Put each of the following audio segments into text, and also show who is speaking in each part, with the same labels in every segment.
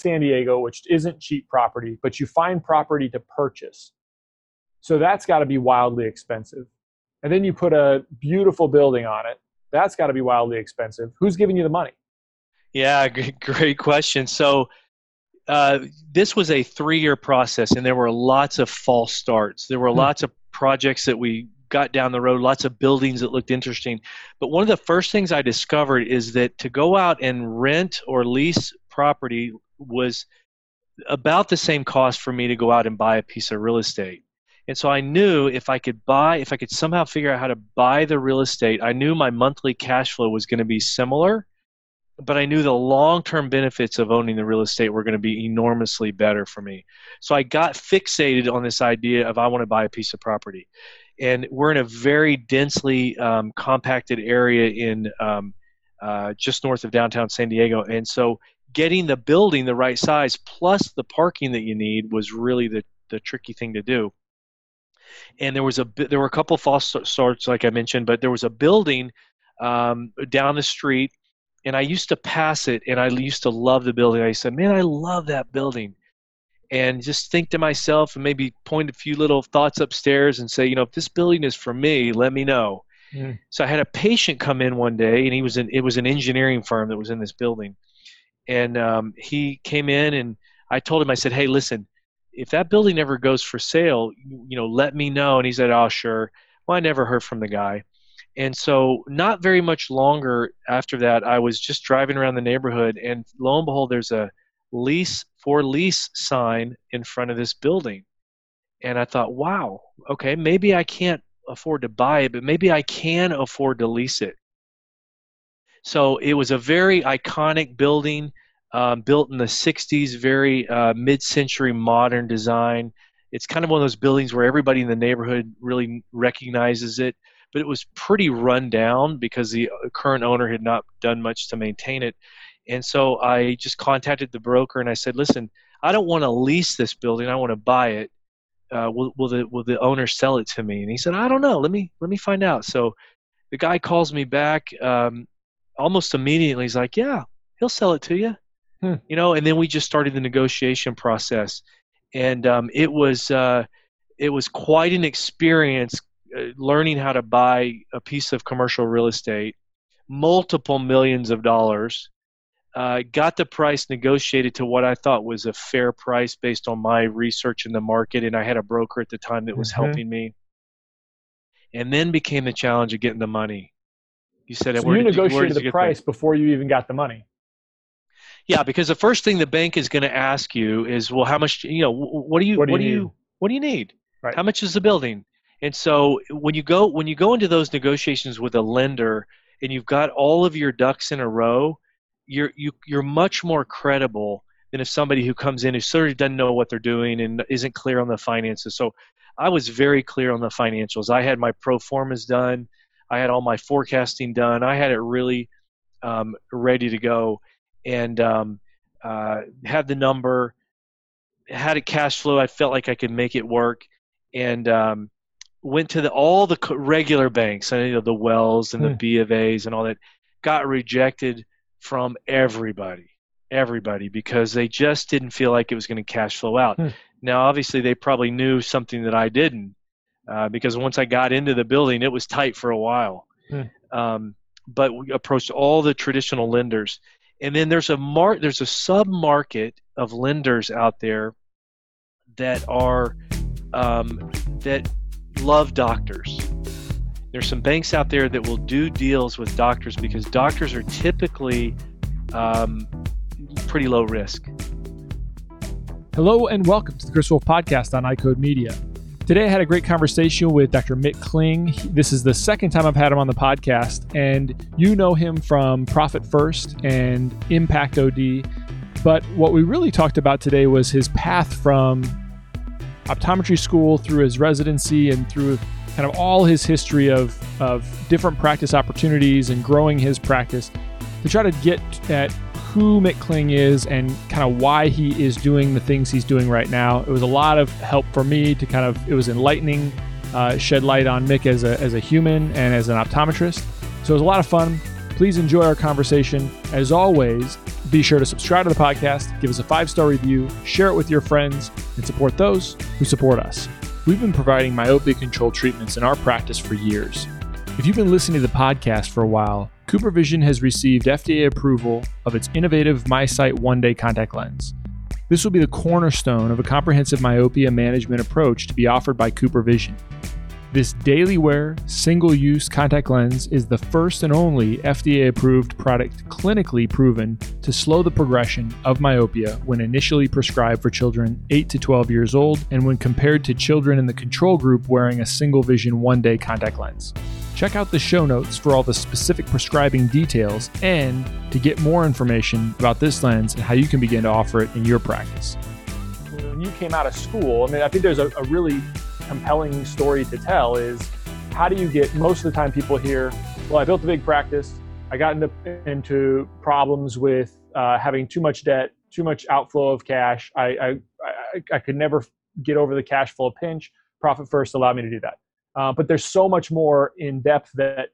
Speaker 1: San Diego, which isn't cheap property, but you find property to purchase. So that's got to be wildly expensive. And then you put a beautiful building on it. That's got to be wildly expensive. Who's giving you the money?
Speaker 2: Yeah, great question. So uh, this was a three-year process, and there were lots of false starts. There were hmm. lots of projects that we got down the road, lots of buildings that looked interesting. But one of the first things I discovered is that to go out and rent or lease property was about the same cost for me to go out and buy a piece of real estate. And so I knew if I could buy, if I could somehow figure out how to buy the real estate, I knew my monthly cash flow was going to be similar, but I knew the long term benefits of owning the real estate were going to be enormously better for me. So I got fixated on this idea of I want to buy a piece of property. And we're in a very densely um, compacted area in um, uh, just north of downtown San Diego. And so getting the building the right size plus the parking that you need was really the, the tricky thing to do. And there was a there were a couple false starts like I mentioned, but there was a building um, down the street, and I used to pass it, and I used to love the building. I said, "Man, I love that building," and just think to myself, and maybe point a few little thoughts upstairs, and say, "You know, if this building is for me, let me know." Mm. So I had a patient come in one day, and he was in. It was an engineering firm that was in this building, and um, he came in and I told him I said, hey, listen, if that building ever goes for sale, you, you know, let me know. And he said, oh, sure. Well, I never heard from the guy. And so, not very much longer after that, I was just driving around the neighborhood, and lo and behold, there's a lease for lease sign in front of this building. And I thought, wow, okay, maybe I can't afford to buy it, but maybe I can afford to lease it. So it was a very iconic building, um, built in the 60s, very uh, mid century modern design. It's kind of one of those buildings where everybody in the neighborhood really recognizes it, but it was pretty run down because the uh, current owner had not done much to maintain it. And so I just contacted the broker and I said, listen, I don't want to lease this building, I want to buy it. Uh, will, will the will the owner sell it to me? And he said, I don't know. Let me let me find out. So the guy calls me back. Um, almost immediately he's like, "Yeah, he'll sell it to you," hmm. you know. And then we just started the negotiation process, and um, it was uh, it was quite an experience uh, learning how to buy a piece of commercial real estate, multiple millions of dollars. Uh, got the price negotiated to what I thought was a fair price based on my research in the market, and I had a broker at the time that was mm-hmm. helping me. And then became the challenge of getting the money.
Speaker 1: You said so you negotiated you, the price before you even got the money.
Speaker 2: Yeah, because the first thing the bank is going to ask you is, well, how much? You know, what do you what do you, what do you, what do you need? Right. How much is the building? And so when you go when you go into those negotiations with a lender and you've got all of your ducks in a row, you're you you're much more credible than if somebody who comes in who sort of doesn't know what they're doing and isn't clear on the finances. So I was very clear on the financials. I had my pro formas done. I had all my forecasting done. I had it really um, ready to go, and um, uh, had the number, had a cash flow. I felt like I could make it work, and um, went to the, all the regular banks. You know the Wells and the hmm. B of A's and all that. Got rejected from everybody, everybody, because they just didn't feel like it was going to cash flow out. Hmm. Now, obviously, they probably knew something that I didn't, uh, because once I got into the building, it was tight for a while. Hmm. Um, but we approached all the traditional lenders, and then there's a mar- there's a sub market of lenders out there that are um, that love doctors. There's some banks out there that will do deals with doctors because doctors are typically um, pretty low risk.
Speaker 1: Hello and welcome to the Chris Wolf Podcast on iCode Media. Today, I had a great conversation with Dr. Mick Kling. This is the second time I've had him on the podcast, and you know him from Profit First and Impact OD. But what we really talked about today was his path from optometry school through his residency and through kind of all his history of, of different practice opportunities and growing his practice to try to get at who Mick Kling is and kind of why he is doing the things he's doing right now. It was a lot of help for me to kind of, it was enlightening, uh, shed light on Mick as a, as a human and as an optometrist. So it was a lot of fun. Please enjoy our conversation. As always, Be sure to subscribe to the podcast, give us a five star review, share it with your friends, and support those who support us. We've been providing myopia control treatments in our practice for years. If you've been listening to the podcast for a while, CooperVision has received FDA approval of its innovative MiSight one day contact lens. This will be the cornerstone of a comprehensive myopia management approach to be offered by CooperVision. This daily wear, single use contact lens is the first and only FDA approved product clinically proven to slow the progression of myopia when initially prescribed for children 8 to 12 years old and when compared to children in the control group wearing a single vision one day contact lens. Check out the show notes for all the specific prescribing details and to get more information about this lens and how you can begin to offer it in your practice. When you came out of school, I mean, I think there's a, a really compelling story to tell is how do you get most of the time people hear, well, I built a big practice. I got into, into problems with uh, having too much debt, too much outflow of cash. I, I, I, I, could never get over the cash flow pinch. Profit first allowed me to do that. Uh, but there's so much more in depth that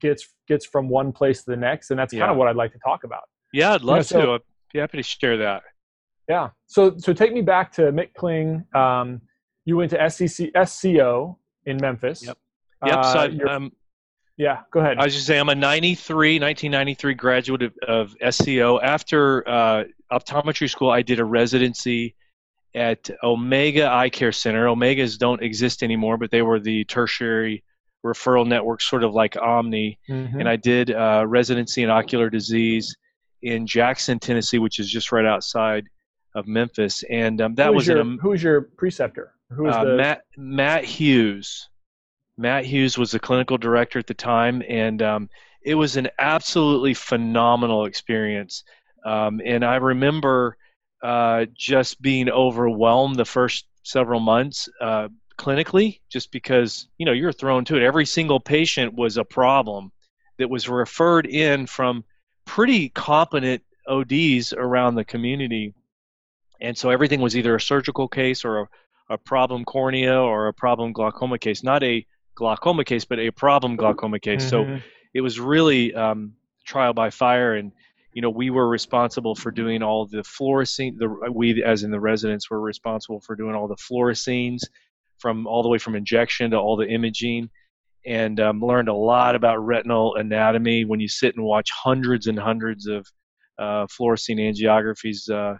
Speaker 1: gets gets from one place to the next, and that's yeah. kind of what I'd like to talk about.
Speaker 2: Yeah, I'd love you know, so, to. I'd be happy to share that.
Speaker 1: Yeah. So so take me back to Mick Kling. Um, you went to SCC, SCO in Memphis.
Speaker 2: Yep. Yep. Uh, so I, um,
Speaker 1: yeah, go ahead.
Speaker 2: I was just saying, I'm a 93, 1993 graduate of, of SCO. After uh, optometry school, I did a residency at Omega Eye Care Center. Omegas don't exist anymore, but they were the tertiary referral network, sort of like Omni. Mm-hmm. And I did uh, residency in ocular disease in Jackson, Tennessee, which is just right outside of Memphis. And um, that was
Speaker 1: your,
Speaker 2: an,
Speaker 1: who was your preceptor? Who was
Speaker 2: uh,
Speaker 1: the...
Speaker 2: Matt Matt Hughes. Matt Hughes was the clinical director at the time, and um, it was an absolutely phenomenal experience. Um, and I remember uh, just being overwhelmed the first several months uh, clinically, just because you know you're thrown to it. Every single patient was a problem that was referred in from pretty competent ODs around the community, and so everything was either a surgical case or a a problem cornea or a problem glaucoma case, not a glaucoma case, but a problem glaucoma case. Mm-hmm. So it was really um, trial by fire, and you know we were responsible for doing all the fluorescein. The we, as in the residents, were responsible for doing all the fluoresceins, from all the way from injection to all the imaging, and um, learned a lot about retinal anatomy. When you sit and watch hundreds and hundreds of uh, angiographies uh,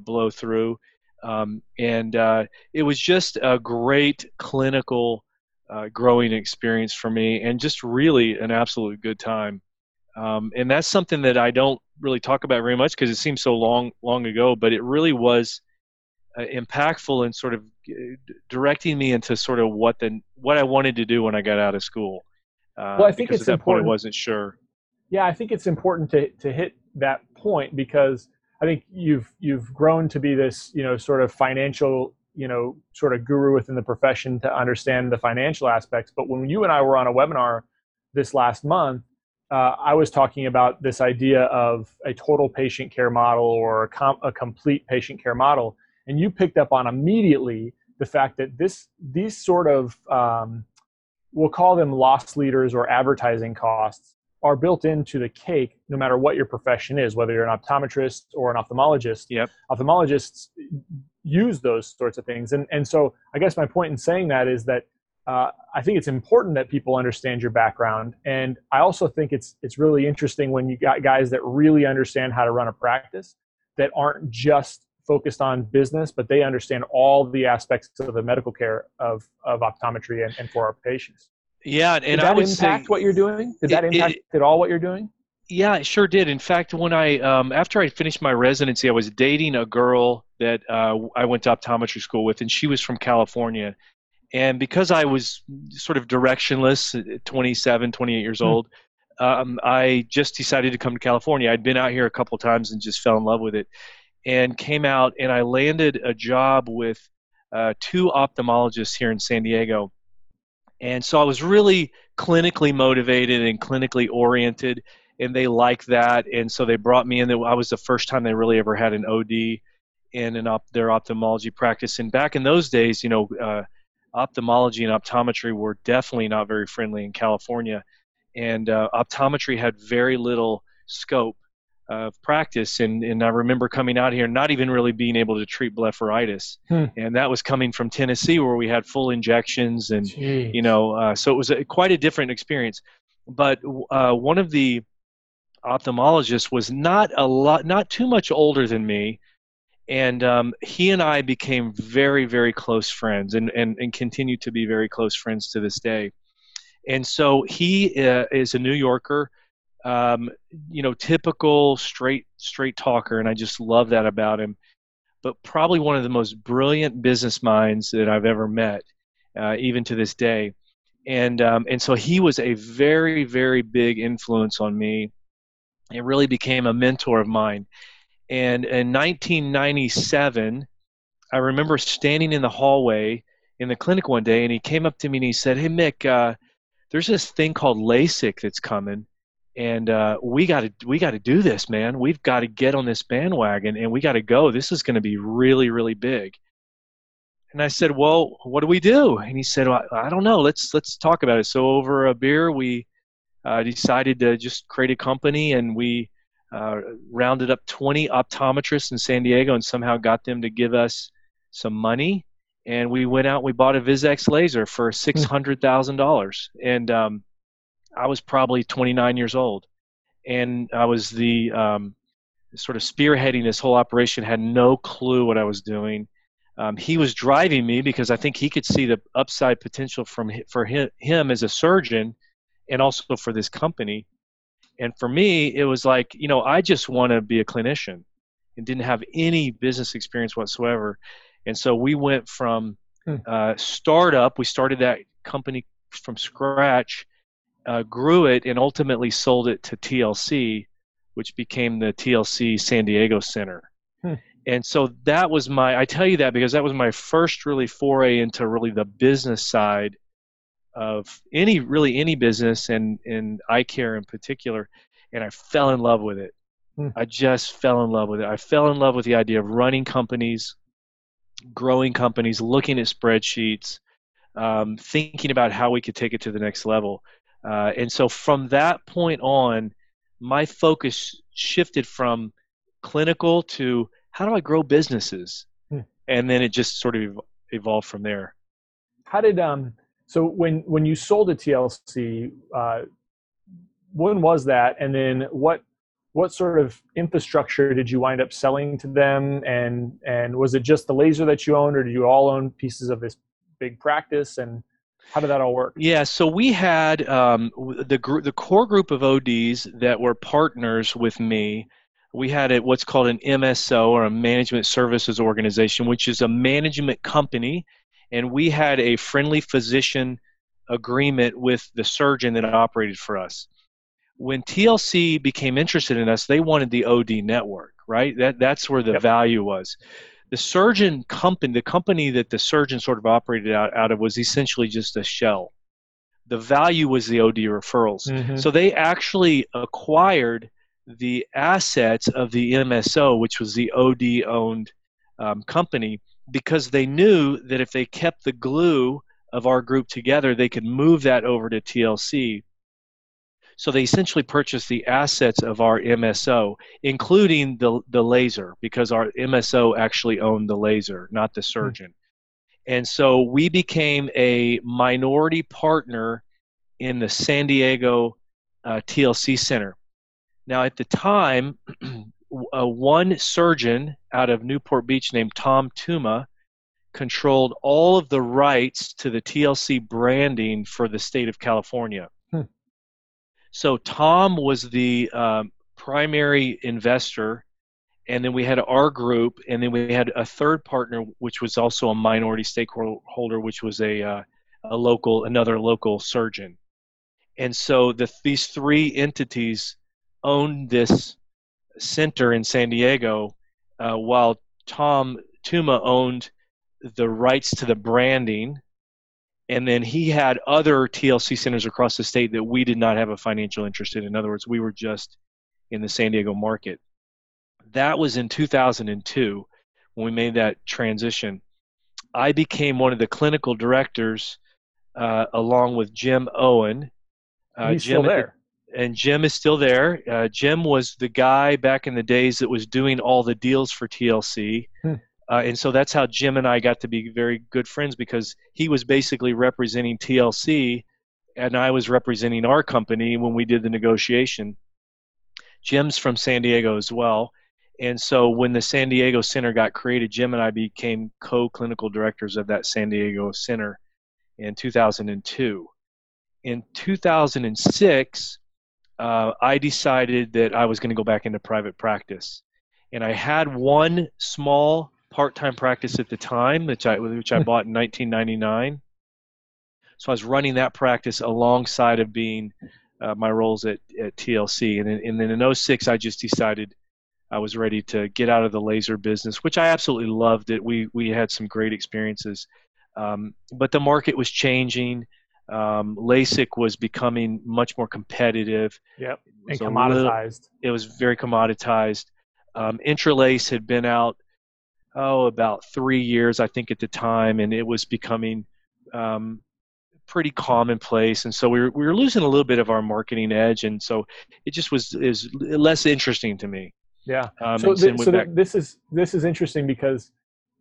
Speaker 2: blow through, um, and uh, it was just a great clinical uh, growing experience for me and just really an absolute good time. Um, and that's something that I don't really talk about very much because it seems so long, long ago, but it really was uh, impactful in sort of uh, directing me into sort of what the what I wanted to do when I got out of school.
Speaker 1: Uh, well, I think it's
Speaker 2: at that
Speaker 1: important.
Speaker 2: point I wasn't sure.
Speaker 1: Yeah, I think it's important to to hit that point because I think you've you've grown to be this you know sort of financial you know sort of guru within the profession to understand the financial aspects. But when you and I were on a webinar this last month, uh, I was talking about this idea of a total patient care model or a, com- a complete patient care model, and you picked up on immediately the fact that this these sort of um, we'll call them loss leaders or advertising costs are built into the cake no matter what your profession is whether you're an optometrist or an ophthalmologist
Speaker 2: yep.
Speaker 1: ophthalmologists use those sorts of things and, and so i guess my point in saying that is that uh, i think it's important that people understand your background and i also think it's it's really interesting when you got guys that really understand how to run a practice that aren't just focused on business but they understand all the aspects of the medical care of, of optometry and, and for our patients
Speaker 2: yeah, and
Speaker 1: did that
Speaker 2: I would
Speaker 1: impact
Speaker 2: say,
Speaker 1: what you're doing? Did that impact it, at all what you're doing?
Speaker 2: Yeah, it sure did. In fact, when I um, after I finished my residency, I was dating a girl that uh, I went to optometry school with, and she was from California. And because I was sort of directionless, 27, 28 years hmm. old, um, I just decided to come to California. I'd been out here a couple times and just fell in love with it, and came out and I landed a job with uh, two ophthalmologists here in San Diego and so I was really clinically motivated and clinically oriented, and they liked that. And so they brought me in. I was the first time they really ever had an OD in an op- their ophthalmology practice. And back in those days, you know, uh, ophthalmology and optometry were definitely not very friendly in California, and uh, optometry had very little scope of practice, and and I remember coming out here not even really being able to treat blepharitis, hmm. and that was coming from Tennessee where we had full injections, and Jeez. you know, uh, so it was a, quite a different experience. But uh, one of the ophthalmologists was not a lot, not too much older than me, and um, he and I became very, very close friends, and and and continue to be very close friends to this day. And so he uh, is a New Yorker um, you know, typical straight straight talker, and I just love that about him. But probably one of the most brilliant business minds that I've ever met, uh, even to this day. And um, and so he was a very very big influence on me. It really became a mentor of mine. And in 1997, I remember standing in the hallway in the clinic one day, and he came up to me and he said, "Hey Mick, uh, there's this thing called LASIK that's coming." and uh, we got to we got to do this, man. We've got to get on this bandwagon, and we got to go. This is going to be really, really big. And I said, "Well, what do we do?" And he said, well, "I don't know. Let's let's talk about it." So over a beer, we uh, decided to just create a company, and we uh, rounded up 20 optometrists in San Diego, and somehow got them to give us some money. And we went out, we bought a VISX laser for hmm. six hundred thousand dollars, and um, I was probably 29 years old, and I was the um, sort of spearheading this whole operation. Had no clue what I was doing. Um, he was driving me because I think he could see the upside potential from for him, him as a surgeon, and also for this company. And for me, it was like you know I just want to be a clinician, and didn't have any business experience whatsoever. And so we went from hmm. uh, startup. We started that company from scratch uh, grew it and ultimately sold it to TLC, which became the TLC San Diego Center. Hmm. And so that was my, I tell you that because that was my first really foray into really the business side of any, really any business and, and eye care in particular. And I fell in love with it. Hmm. I just fell in love with it. I fell in love with the idea of running companies, growing companies, looking at spreadsheets, um, thinking about how we could take it to the next level. Uh, and so from that point on, my focus shifted from clinical to how do I grow businesses? Hmm. And then it just sort of evolved from there.
Speaker 1: How did um so when when you sold to TLC, uh, when was that? And then what what sort of infrastructure did you wind up selling to them? And and was it just the laser that you owned, or did you all own pieces of this big practice? And how did that all work?
Speaker 2: Yeah, so we had um, the group, the core group of ODs that were partners with me. We had a, what's called an MSO or a management services organization, which is a management company, and we had a friendly physician agreement with the surgeon that operated for us. When TLC became interested in us, they wanted the OD network, right? That that's where the yep. value was the surgeon company, the company that the surgeon sort of operated out, out of, was essentially just a shell. The value was the OD referrals. Mm-hmm. So they actually acquired the assets of the MSO, which was the OD owned um, company, because they knew that if they kept the glue of our group together, they could move that over to TLC so they essentially purchased the assets of our MSO, including the, the laser, because our MSO actually owned the laser, not the hmm. surgeon. Mm-hmm. And so we became a minority partner in the San Diego uh, TLC Center. Now, at the time, uh, one surgeon out of Newport Beach named Tom Tooma controlled all of the rights to the TLC branding for the state of California. So Tom was the um, primary investor, and then we had our group, and then we had a third partner, which was also a minority stakeholder, which was a uh, a local, another local surgeon. And so the, these three entities owned this center in San Diego, uh, while Tom Tooma owned the rights to the branding and then he had other TLC centers across the state that we did not have a financial interest in. In other words, we were just in the San Diego market. That was in 2002 when we made that transition. I became one of the clinical directors uh, along with Jim Owen.
Speaker 1: Uh, He's Jim, still there.
Speaker 2: And Jim is still there. Uh, Jim was the guy back in the days that was doing all the deals for TLC. Hmm. Uh, and so that's how Jim and I got to be very good friends because he was basically representing TLC and I was representing our company when we did the negotiation. Jim's from San Diego as well. And so when the San Diego Center got created, Jim and I became co clinical directors of that San Diego Center in 2002. In 2006, uh, I decided that I was going to go back into private practice. And I had one small part time practice at the time, which I, which I hmm. bought in 1999. So I was running that practice alongside of being uh, my roles at, at TLC. And, and then in 06, I just decided I was ready to get out of the laser business, which I absolutely loved it. We, we had some great experiences. Um, but the market was changing. Um, LASIK was becoming much more competitive.
Speaker 1: Yep, and commoditized. Little,
Speaker 2: it was very commoditized. Um, IntraLase had been out, oh, about three years, I think, at the time, and it was becoming um, pretty commonplace, and so we were, we were losing a little bit of our marketing edge, and so it just was is less interesting to me.
Speaker 1: Yeah. Um, so, th- so th- this is this is interesting because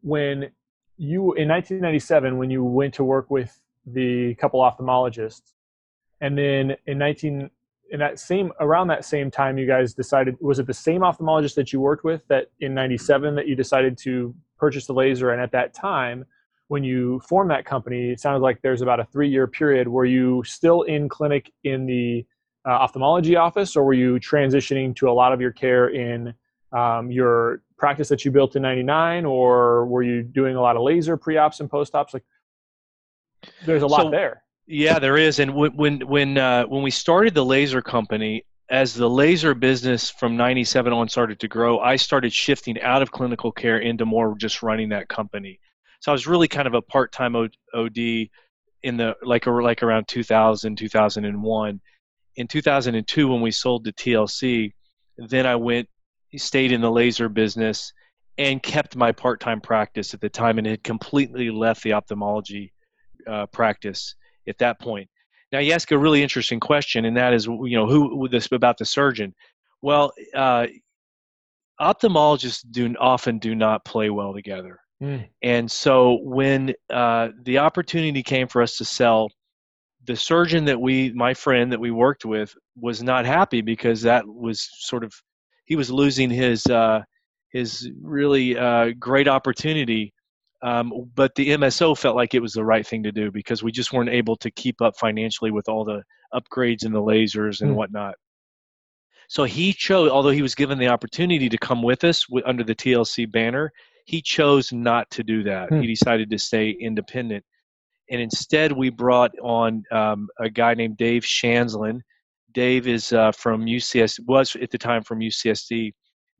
Speaker 1: when you in 1997 when you went to work with the couple ophthalmologists, and then in 19 in that same around that same time you guys decided was it the same ophthalmologist that you worked with that in 97 that you decided to purchase the laser and at that time when you formed that company, it sounds like there's about a three year period. Were you still in clinic in the uh, ophthalmology office, or were you transitioning to a lot of your care in um, your practice that you built in 99, or were you doing a lot of laser pre ops and post ops? Like, there's a lot so, there.
Speaker 2: Yeah, there is. And when when when, uh, when we started the laser company, as the laser business from 97 on started to grow, I started shifting out of clinical care into more just running that company. So I was really kind of a part-time OD in the like like around 2000 2001. In 2002 when we sold to TLC, then I went stayed in the laser business and kept my part-time practice at the time and had completely left the ophthalmology uh, practice at that point. Now you ask a really interesting question, and that is, you know, who this about the surgeon? Well, uh, ophthalmologists do often do not play well together. Mm. And so when uh, the opportunity came for us to sell, the surgeon that we, my friend that we worked with, was not happy because that was sort of he was losing his uh, his really uh, great opportunity. Um, but the MSO felt like it was the right thing to do because we just weren't able to keep up financially with all the upgrades and the lasers and mm. whatnot. So he chose, although he was given the opportunity to come with us under the TLC banner, he chose not to do that. Hmm. He decided to stay independent. And instead, we brought on um, a guy named Dave Schanzlin. Dave is uh, from UCS, was at the time from UCSD.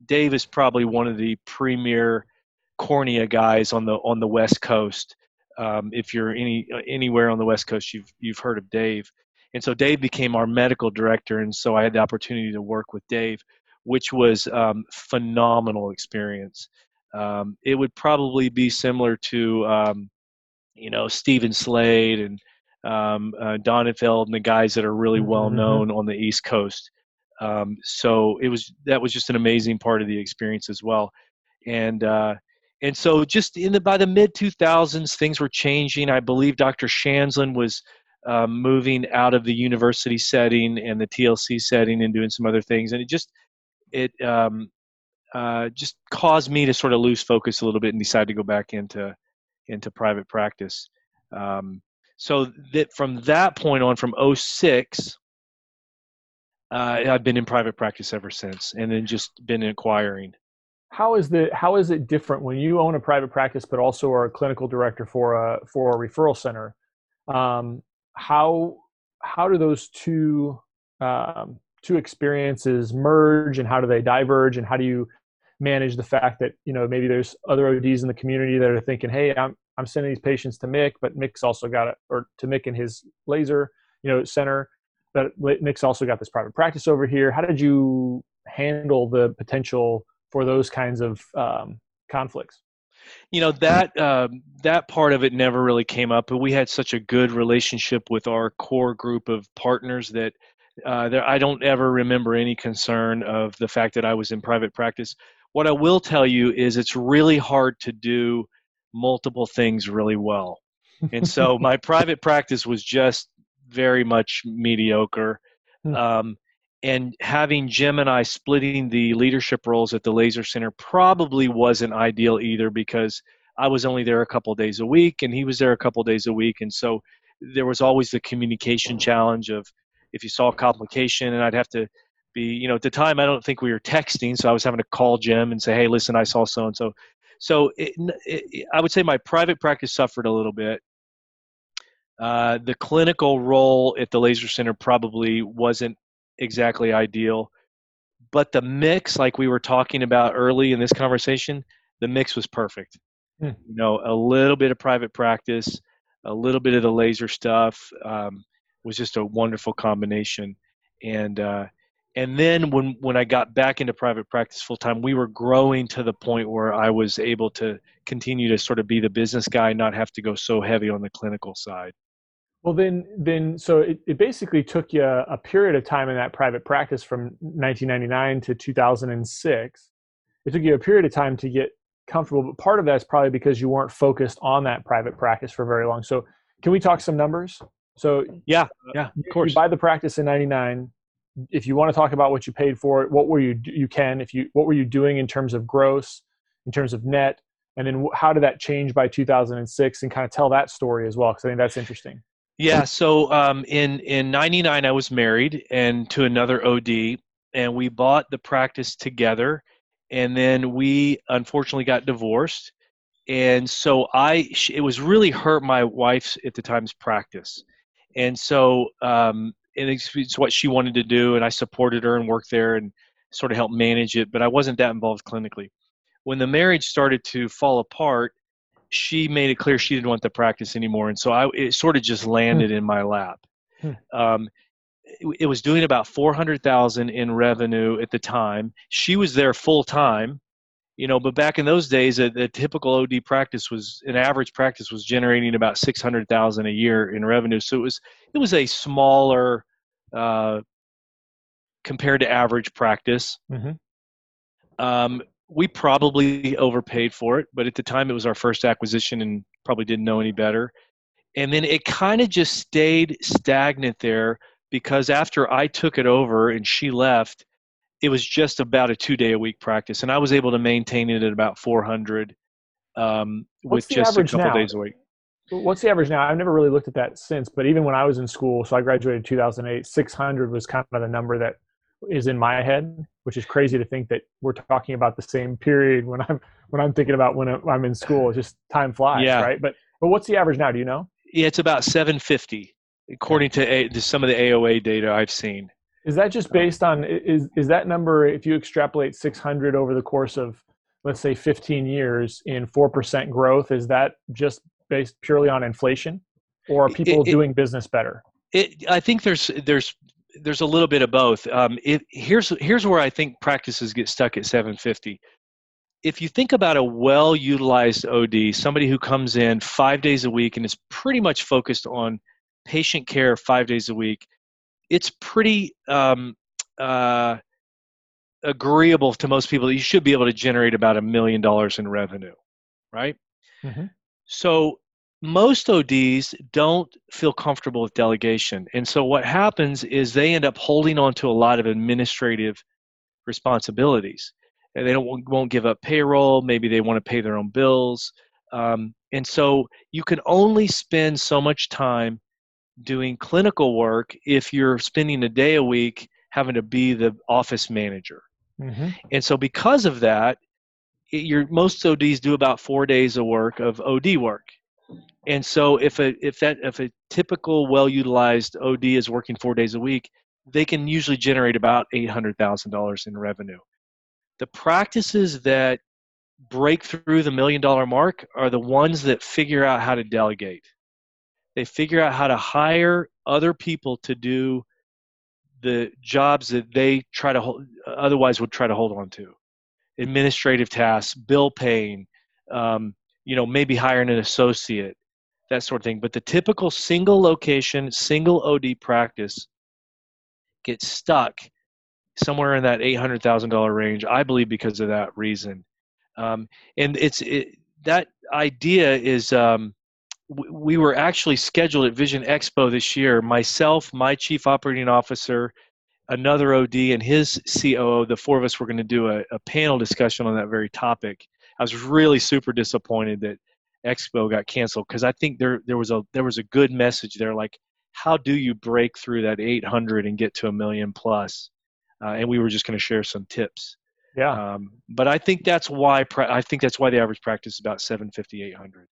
Speaker 2: Dave is probably one of the premier cornea guys on the on the West Coast. Um, if you're any anywhere on the West Coast, you've you've heard of Dave. And so Dave became our medical director, and so I had the opportunity to work with Dave, which was um, phenomenal experience. Um, it would probably be similar to, um, you know, Stephen Slade and um, uh, Donenfeld and the guys that are really mm-hmm, well mm-hmm. known on the East Coast. Um, so it was that was just an amazing part of the experience as well, and uh, and so just in the by the mid 2000s things were changing. I believe Dr. Schanzlin was um, moving out of the university setting and the TLC setting and doing some other things, and it just it um, uh, just caused me to sort of lose focus a little bit and decide to go back into into private practice. Um, so that from that point on, from 06, uh, I've been in private practice ever since, and then just been inquiring.
Speaker 1: How is the how is it different when you own a private practice, but also are a clinical director for a for a referral center? Um, how how do those two um, two experiences merge, and how do they diverge, and how do you manage the fact that you know maybe there's other ODs in the community that are thinking, hey, I'm I'm sending these patients to Mick, but Mick's also got it, or to Mick and his laser, you know, center. But Mick's also got this private practice over here. How did you handle the potential for those kinds of um, conflicts?
Speaker 2: You know that uh, that part of it never really came up, but we had such a good relationship with our core group of partners that Uh, there, I don't ever remember any concern of the fact that I was in private practice. What I will tell you is it's really hard to do multiple things really well. And so my private practice was just very much mediocre. Hmm. Um, and having Jim and I splitting the leadership roles at the Laser Center probably wasn't ideal either because I was only there a couple days a week and he was there a couple days a week. And so there was always the communication challenge of if you saw a complication and I'd have to be, you know, at the time I don't think we were texting, so I was having to call Jim and say, hey, listen, I saw so and so. So I would say my private practice suffered a little bit. Uh, the clinical role at the laser center probably wasn't exactly ideal, but the mix, like we were talking about early in this conversation, the mix was perfect. Hmm. You know, a little bit of private practice, a little bit of the laser stuff um, was just a wonderful combination. And uh, and then when when I got back into private practice full time, we were growing to the point where I was able to continue to sort of be the business guy, not have to go so heavy on the clinical side.
Speaker 1: Well, then, then, so it, it basically took you a, a period of time in that private practice from 1999 to 2006. It took you a period of time to get comfortable, but part of that is probably because you weren't focused on that private practice for very long. So, can we talk some numbers? So,
Speaker 2: yeah, uh, yeah, of course.
Speaker 1: You buy the practice in '99. If you want to talk about what you paid for it, what were you you can if you what were you doing in terms of gross, in terms of net, and then how did that change by 2006, and kind of tell that story as well because I think that's interesting.
Speaker 2: Yeah. So um, in in '99, I was married and to another OD, and we bought the practice together, and then we unfortunately got divorced, and so I it was really hurt my wife's at the time's practice, and so um, and it's, it's what she wanted to do, and I supported her and worked there and sort of helped manage it, but I wasn't that involved clinically. When the marriage started to fall apart, she made it clear she didn't want the practice anymore, and so I it sort of just landed hmm. in my lap. Hmm. Um, it, it, was doing about four hundred thousand in revenue at the time. She was there full time, you know, but back in those days, a, a typical OD practice was an average practice was generating about six hundred thousand a year in revenue. So it was it was a smaller uh, compared to average practice. Mm-hmm. Um, we probably overpaid for it, but at the time it was our first acquisition and probably didn't know any better. And then it kind of just stayed stagnant there because after I took it over and she left, it was just about a two day a week practice. And I was able to maintain it at about 400 um, with just a couple
Speaker 1: now?
Speaker 2: days a week.
Speaker 1: What's the average now? I've never really looked at that since, but even when I was in school, so I graduated 2008, 600 was kind of the number that is in my head, which is crazy to think that we're talking about the same period when I'm when I'm thinking about when I'm in school. It's just time flies, yeah. right? But but what's the average now? Do you know?
Speaker 2: Yeah, it's about 750 according to, a, to some of the AOA data I've seen.
Speaker 1: Is that just based on is is that number if you extrapolate 600 over the course of let's say 15 years in 4% growth is that just based purely on inflation or are people it, it, doing business better?
Speaker 2: It, I think there's there's there's a little bit of both. Um, it, here's here's where I think practices get stuck at 750. If you think about a well utilized OD, somebody who comes in five days a week and is pretty much focused on patient care five days a week, it's pretty um, uh, agreeable to most people. You should be able to generate about a million dollars in revenue, right? Mm-hmm. So most ODs don't feel comfortable with delegation. And so what happens is they end up holding on to a lot of administrative responsibilities. And they don't won't give up payroll, maybe they want to pay their own bills. Um, and so you can only spend so much time doing clinical work if you're spending a day a week having to be the office manager. Mm-hmm. And so because of that, it, your most ODs do about four days of work of OD work and so if a if that if a typical well utilized OD is working four days a week, they can usually generate about eight hundred thousand dollars in revenue. The practices that break through the million dollar mark are the ones that figure out how to delegate. They figure out how to hire other people to do the jobs that they try to hold, otherwise would try to hold on to administrative tasks bill paying um, you know maybe hiring an associate that sort of thing. But the typical single location, single OD practice gets stuck somewhere in that $800,000 range, I believe because of that reason. Um, and it's it, that idea is um, w- we were actually scheduled at Vision Expo this year. Myself, my chief operating officer, another OD, and his COO. The four of us were going to do a, a panel discussion on that very topic. I was really super disappointed that Expo got canceled because I think there there was a there was a good message there. Like, how do you break through that 800 and get to a million plus? Uh, and we were just going to share some tips.
Speaker 1: Yeah.
Speaker 2: Um, but I think that's why pra- I think that's why the average practice is about 750 800.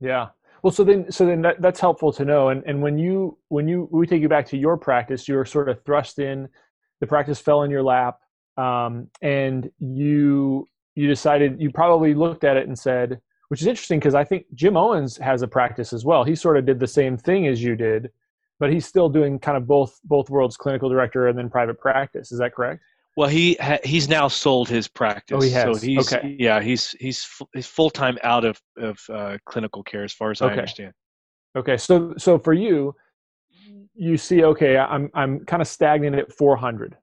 Speaker 1: Yeah. Well, so then, so then that, that's helpful to know. And and when you when you we take you back to your practice, you were sort of thrust in, the practice fell in your lap, um, and you you decided you probably looked at it and said, which is interesting because I think Jim Owens has a practice as well. He sort of did the same thing as you did, but he's still doing kind of both both worlds, clinical director and then private practice. Is that correct?
Speaker 2: Well, he ha- he's now sold his practice.
Speaker 1: Oh, he has.
Speaker 2: So he's,
Speaker 1: okay.
Speaker 2: Yeah, he's he's f- he's full time out of of uh, clinical care, as far as
Speaker 1: okay.
Speaker 2: I understand.
Speaker 1: Okay. So so for you, you see, okay, I'm I'm kind of stagnant at 400.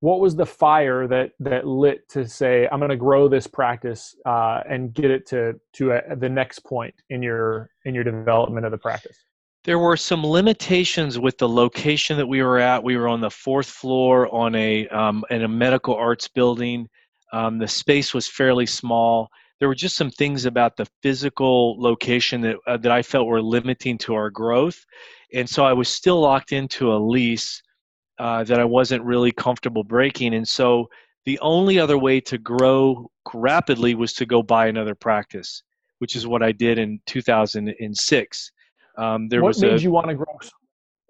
Speaker 1: What was the fire that that lit to say I'm going to grow this practice uh, and get it to to a, the next point in your in your development of the practice?
Speaker 2: There were some limitations with the location that we were at. We were on the fourth floor on a um, in a medical arts building. Um, the space was fairly small. There were just some things about the physical location that uh, that I felt were limiting to our growth, and so I was still locked into a lease uh, that I wasn't really comfortable breaking. And so the only other way to grow rapidly was to go buy another practice, which is what I did in 2006. Um, there
Speaker 1: what
Speaker 2: was
Speaker 1: made
Speaker 2: a,
Speaker 1: you want to grow?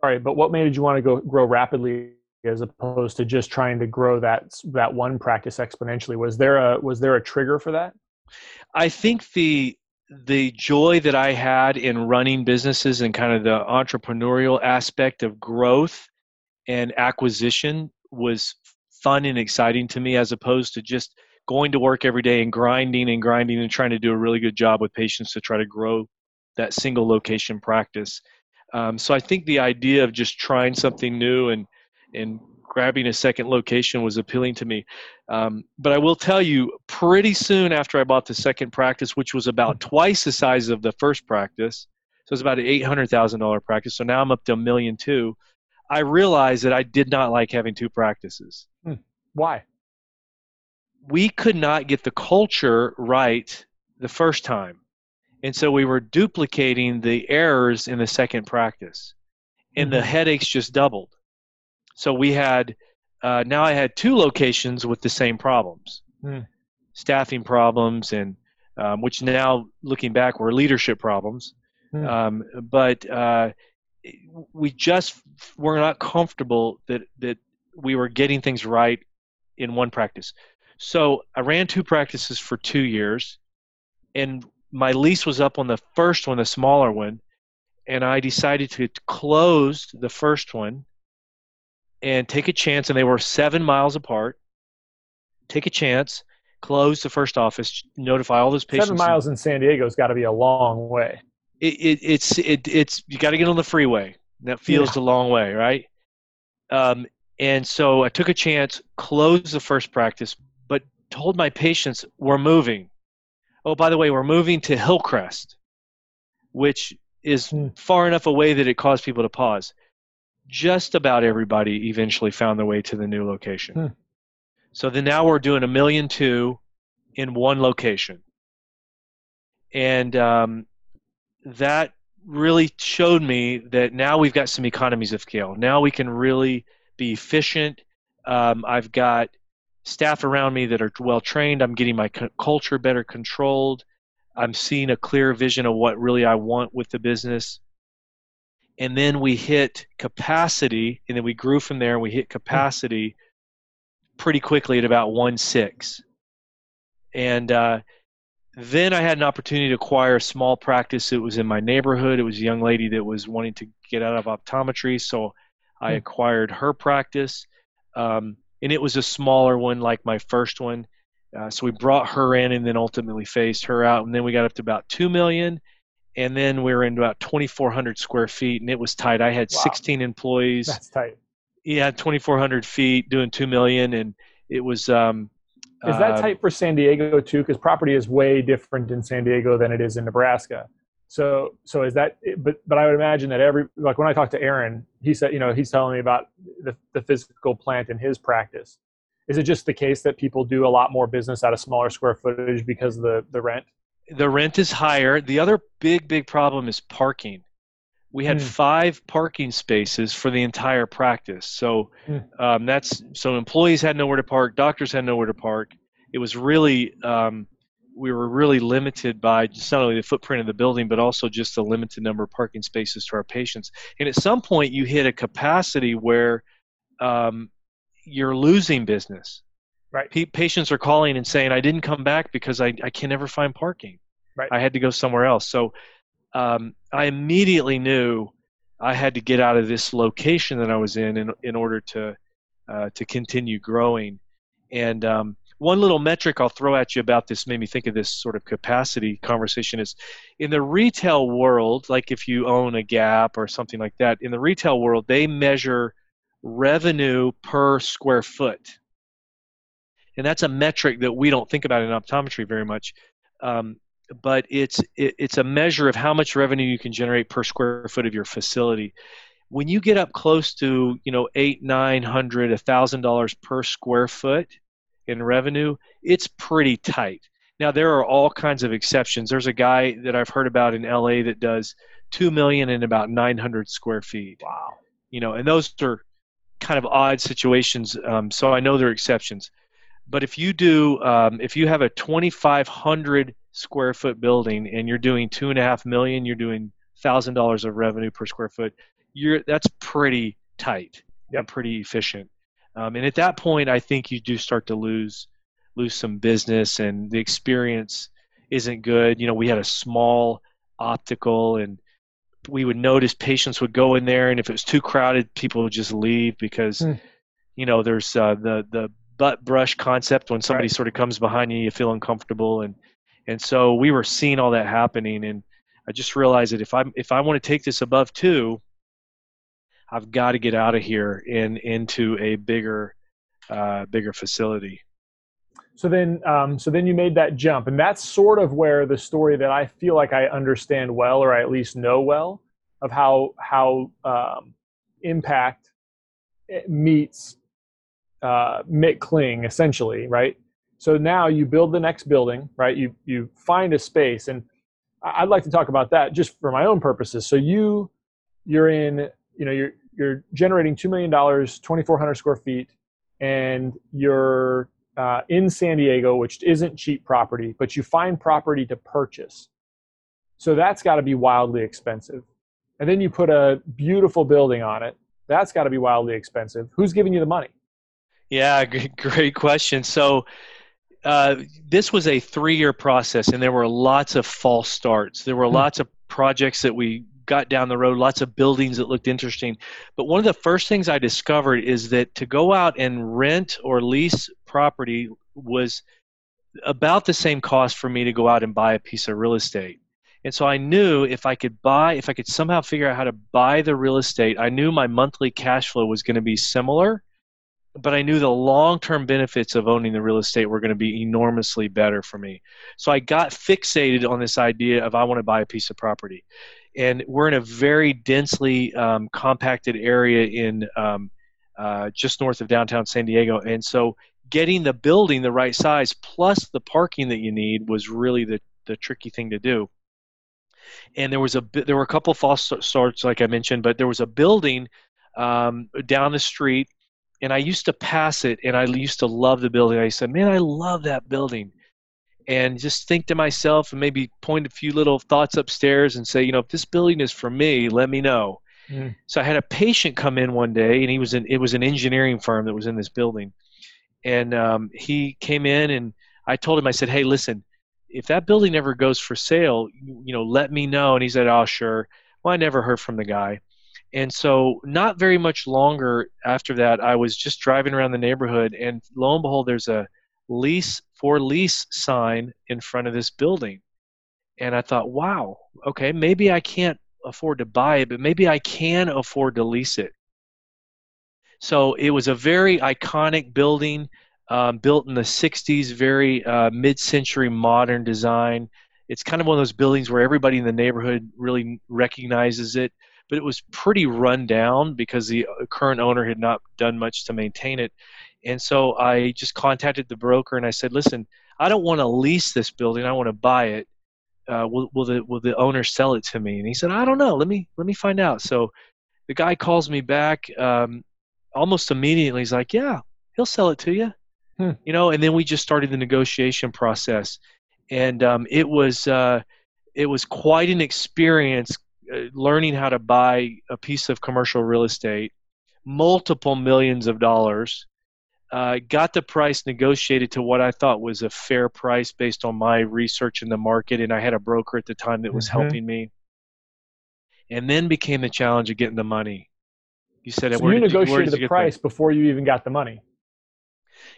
Speaker 1: Sorry, but what made you want to go grow rapidly as opposed to just trying to grow that that one practice exponentially? Was there a was there a trigger for that?
Speaker 2: I think the the joy that I had in running businesses and kind of the entrepreneurial aspect of growth and acquisition was fun and exciting to me as opposed to just going to work every day and grinding and grinding and trying to do a really good job with patients to try to grow that single location practice. Um, so I think the idea of just trying something new and and grabbing a second location was appealing to me. Um, but I will tell you, pretty soon after I bought the second practice, which was about twice the size of the first practice, so it's about an eight hundred thousand dollar practice. So now I'm up to a million two. I realized that I did not like having two practices.
Speaker 1: Hmm. Why?
Speaker 2: We could not get the culture right the first time. And so we were duplicating the errors in the second practice. And mm-hmm. the headaches just doubled. So we had, uh, now I had two locations with the same problems
Speaker 1: mm.
Speaker 2: staffing problems, and um, which now looking back were leadership problems. Mm. Um, but uh, we just were not comfortable that, that we were getting things right in one practice. So I ran two practices for two years. And my lease was up on the first one, the smaller one, and I decided to close the first one and take a chance. And they were seven miles apart. Take a chance, close the first office, notify all those patients.
Speaker 1: Seven miles in San Diego has got to be a long way.
Speaker 2: It, it, it's it, it's you got to get on the freeway. That feels yeah. a long way, right? Um, and so I took a chance, closed the first practice, but told my patients we're moving oh, by the way, we're moving to Hillcrest, which is hmm. far enough away that it caused people to pause. Just about everybody eventually found their way to the new location.
Speaker 1: Hmm.
Speaker 2: So then now we're doing a million two in one location. And um, that really showed me that now we've got some economies of scale. Now we can really be efficient. Um, I've got staff around me that are well trained. I'm getting my culture better controlled. I'm seeing a clear vision of what really I want with the business. And then we hit capacity, and then we grew from there. And we hit capacity pretty quickly at about one six. And uh, then I had an opportunity to acquire a small practice. It was in my neighborhood. It was a young lady that was wanting to get out of optometry, so I hmm. acquired her practice. Um, and it was a smaller one like my first one. Uh, so we brought her in and then ultimately phased her out, and then we got up to about two million, and then we were in about 2,400 square feet, and it was tight. I had
Speaker 1: wow.
Speaker 2: 16 employees.
Speaker 1: That's tight.
Speaker 2: Yeah, 2,400 feet, doing two million, and it was. Um,
Speaker 1: is that uh, tight for San Diego too? Because property is way different in San Diego than it is in Nebraska. So, so is that? But, but I would imagine that every like when I talked to Aaron, he said, you know, he's telling me about the, the physical plant in his practice. Is it just the case that people do a lot more business out of smaller square footage because of the the rent?
Speaker 2: The rent is higher. The other big big problem is parking we had mm. five parking spaces for the entire practice. So mm. um, that's so employees had nowhere to park, doctors had nowhere to park. It was really um, we were really limited by just not only the footprint of the building, but also just the limited number of parking spaces to our patients. And at some point, you hit a capacity where um, you're losing business.
Speaker 1: Right.
Speaker 2: P- patients are calling and saying, "I didn't come back because I, I can never find parking.
Speaker 1: Right.
Speaker 2: I had to go somewhere else." So um, I immediately knew I had to get out of this location that I was in in, in order to uh, to continue growing. And um, one little metric I'll throw at you about this made me think of this sort of capacity conversation is in the retail world, like if you own a Gap or something like that, in the retail world, they measure revenue per square foot. And that's a metric that we don't think about in optometry very much. Um, but it's it, it's a measure of how much revenue you can generate per square foot of your facility. When you get up close to you know eight, nine hundred, a thousand dollars per square foot in revenue, it's pretty tight. Now there are all kinds of exceptions. There's a guy that I've heard about in LA that does two million in about 900 square feet.
Speaker 1: Wow.
Speaker 2: You know, and those are kind of odd situations. Um, so I know there are exceptions. But if you do, um, if you have a 2,500 square foot building and you're doing two and a half million, you're doing thousand dollars of revenue per square foot. You're that's pretty tight yep. and pretty efficient. Um, and at that point, I think you do start to lose lose some business, and the experience isn't good. You know, we had a small optical, and we would notice patients would go in there, and if it was too crowded, people would just leave because, mm. you know, there's uh, the the butt brush concept when somebody right. sort of comes behind you, you feel uncomfortable, and and so we were seeing all that happening, and I just realized that if I if I want to take this above two, I've got to get out of here and into a bigger uh, bigger facility.
Speaker 1: So then, um, so then you made that jump, and that's sort of where the story that I feel like I understand well, or I at least know well, of how how um, impact eh, meets uh, Mick Kling, essentially, right? So now you build the next building, right? You you find a space, and I'd like to talk about that just for my own purposes. So you you're in, you know, you're you're generating two million dollars, twenty four hundred square feet, and you're uh, in San Diego, which isn't cheap property, but you find property to purchase. So that's got to be wildly expensive. And then you put a beautiful building on it. That's got to be wildly expensive. Who's giving you the money?
Speaker 2: Yeah, great question. So uh, this was a three-year process, and there were lots of false starts. There were mm-hmm. lots of projects that we got down the road, lots of buildings that looked interesting. But one of the first things I discovered is that to go out and rent or lease property was about the same cost for me to go out and buy a piece of real estate. And so I knew if I could buy, if I could somehow figure out how to buy the real estate, I knew my monthly cash flow was going to be similar but I knew the long term benefits of owning the real estate were going to be enormously better for me. So I got fixated on this idea of I want to buy a piece of property. And we're in a very densely um, compacted area in um, uh, just north of downtown San Diego. And so getting the building the right size plus the parking that you need was really the, the tricky thing to do. And there was a there were a couple false starts, like I mentioned, but there was a building um, down the street and I used to pass it and I used to love the building. I said, man, I love that building. And just think to myself and maybe point a few little thoughts upstairs and say, you know, if this building is for me, let me know. Mm. So I had a patient come in one day and he was in, it was an engineering firm that was in this building. And um, he came in and I told him, I said, hey, listen, if that building ever goes for sale, you, you know, let me know. And he said, oh, sure. Well, I never heard from the guy. And so, not very much longer after that, I was just driving around the neighborhood, and lo and behold, there's a lease for lease sign in front of this building. And I thought, wow, okay, maybe I can't afford to buy it, but maybe I can afford to lease it. So it was a very iconic building, um, built in the 60s, very uh, mid century modern design. It's kind of one of those buildings where everybody in the neighborhood really recognizes it, but it was pretty run down because the uh, current owner had not done much to maintain it. And so I just contacted the broker and I said, listen, I don't want to lease this building, I want to buy it. Uh, will, will the will the owner sell it to me? And he said, I don't know. Let me let me find out. So the guy calls me back um, almost immediately. He's like, Yeah, he'll sell it to you. Hmm. You know, and then we just started the negotiation process, and um, it was uh, it was quite an experience learning how to buy a piece of commercial real estate, multiple millions of dollars. Uh, got the price negotiated to what I thought was a fair price based on my research in the market, and I had a broker at the time that was mm-hmm. helping me and then became the challenge of getting the money.
Speaker 1: You said, so you negotiated the price before you even got the money.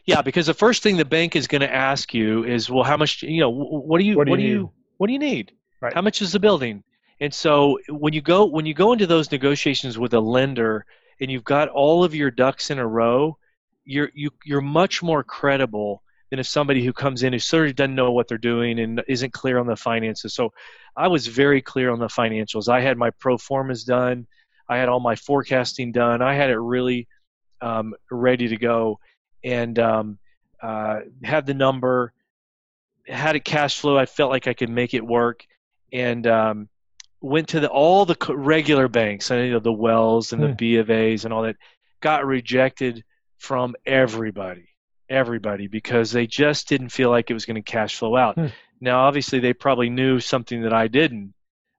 Speaker 2: Yeah, because the first thing the bank is going to ask you is, well, how much? You know, what do you what do you, what do you, what do you need? Right. How much is the building? And so when you go when you go into those negotiations with a lender and you've got all of your ducks in a row, you're you, you're much more credible than if somebody who comes in who of doesn't know what they're doing and isn't clear on the finances. So I was very clear on the financials. I had my pro formas done. I had all my forecasting done. I had it really um, ready to go, and um, uh, had the number, had a cash flow. I felt like I could make it work, and um, went to the, all the regular banks. I you know the Wells and the hmm. B of A's and all that. Got rejected from everybody everybody because they just didn't feel like it was going to cash flow out. Hmm. Now, obviously, they probably knew something that I didn't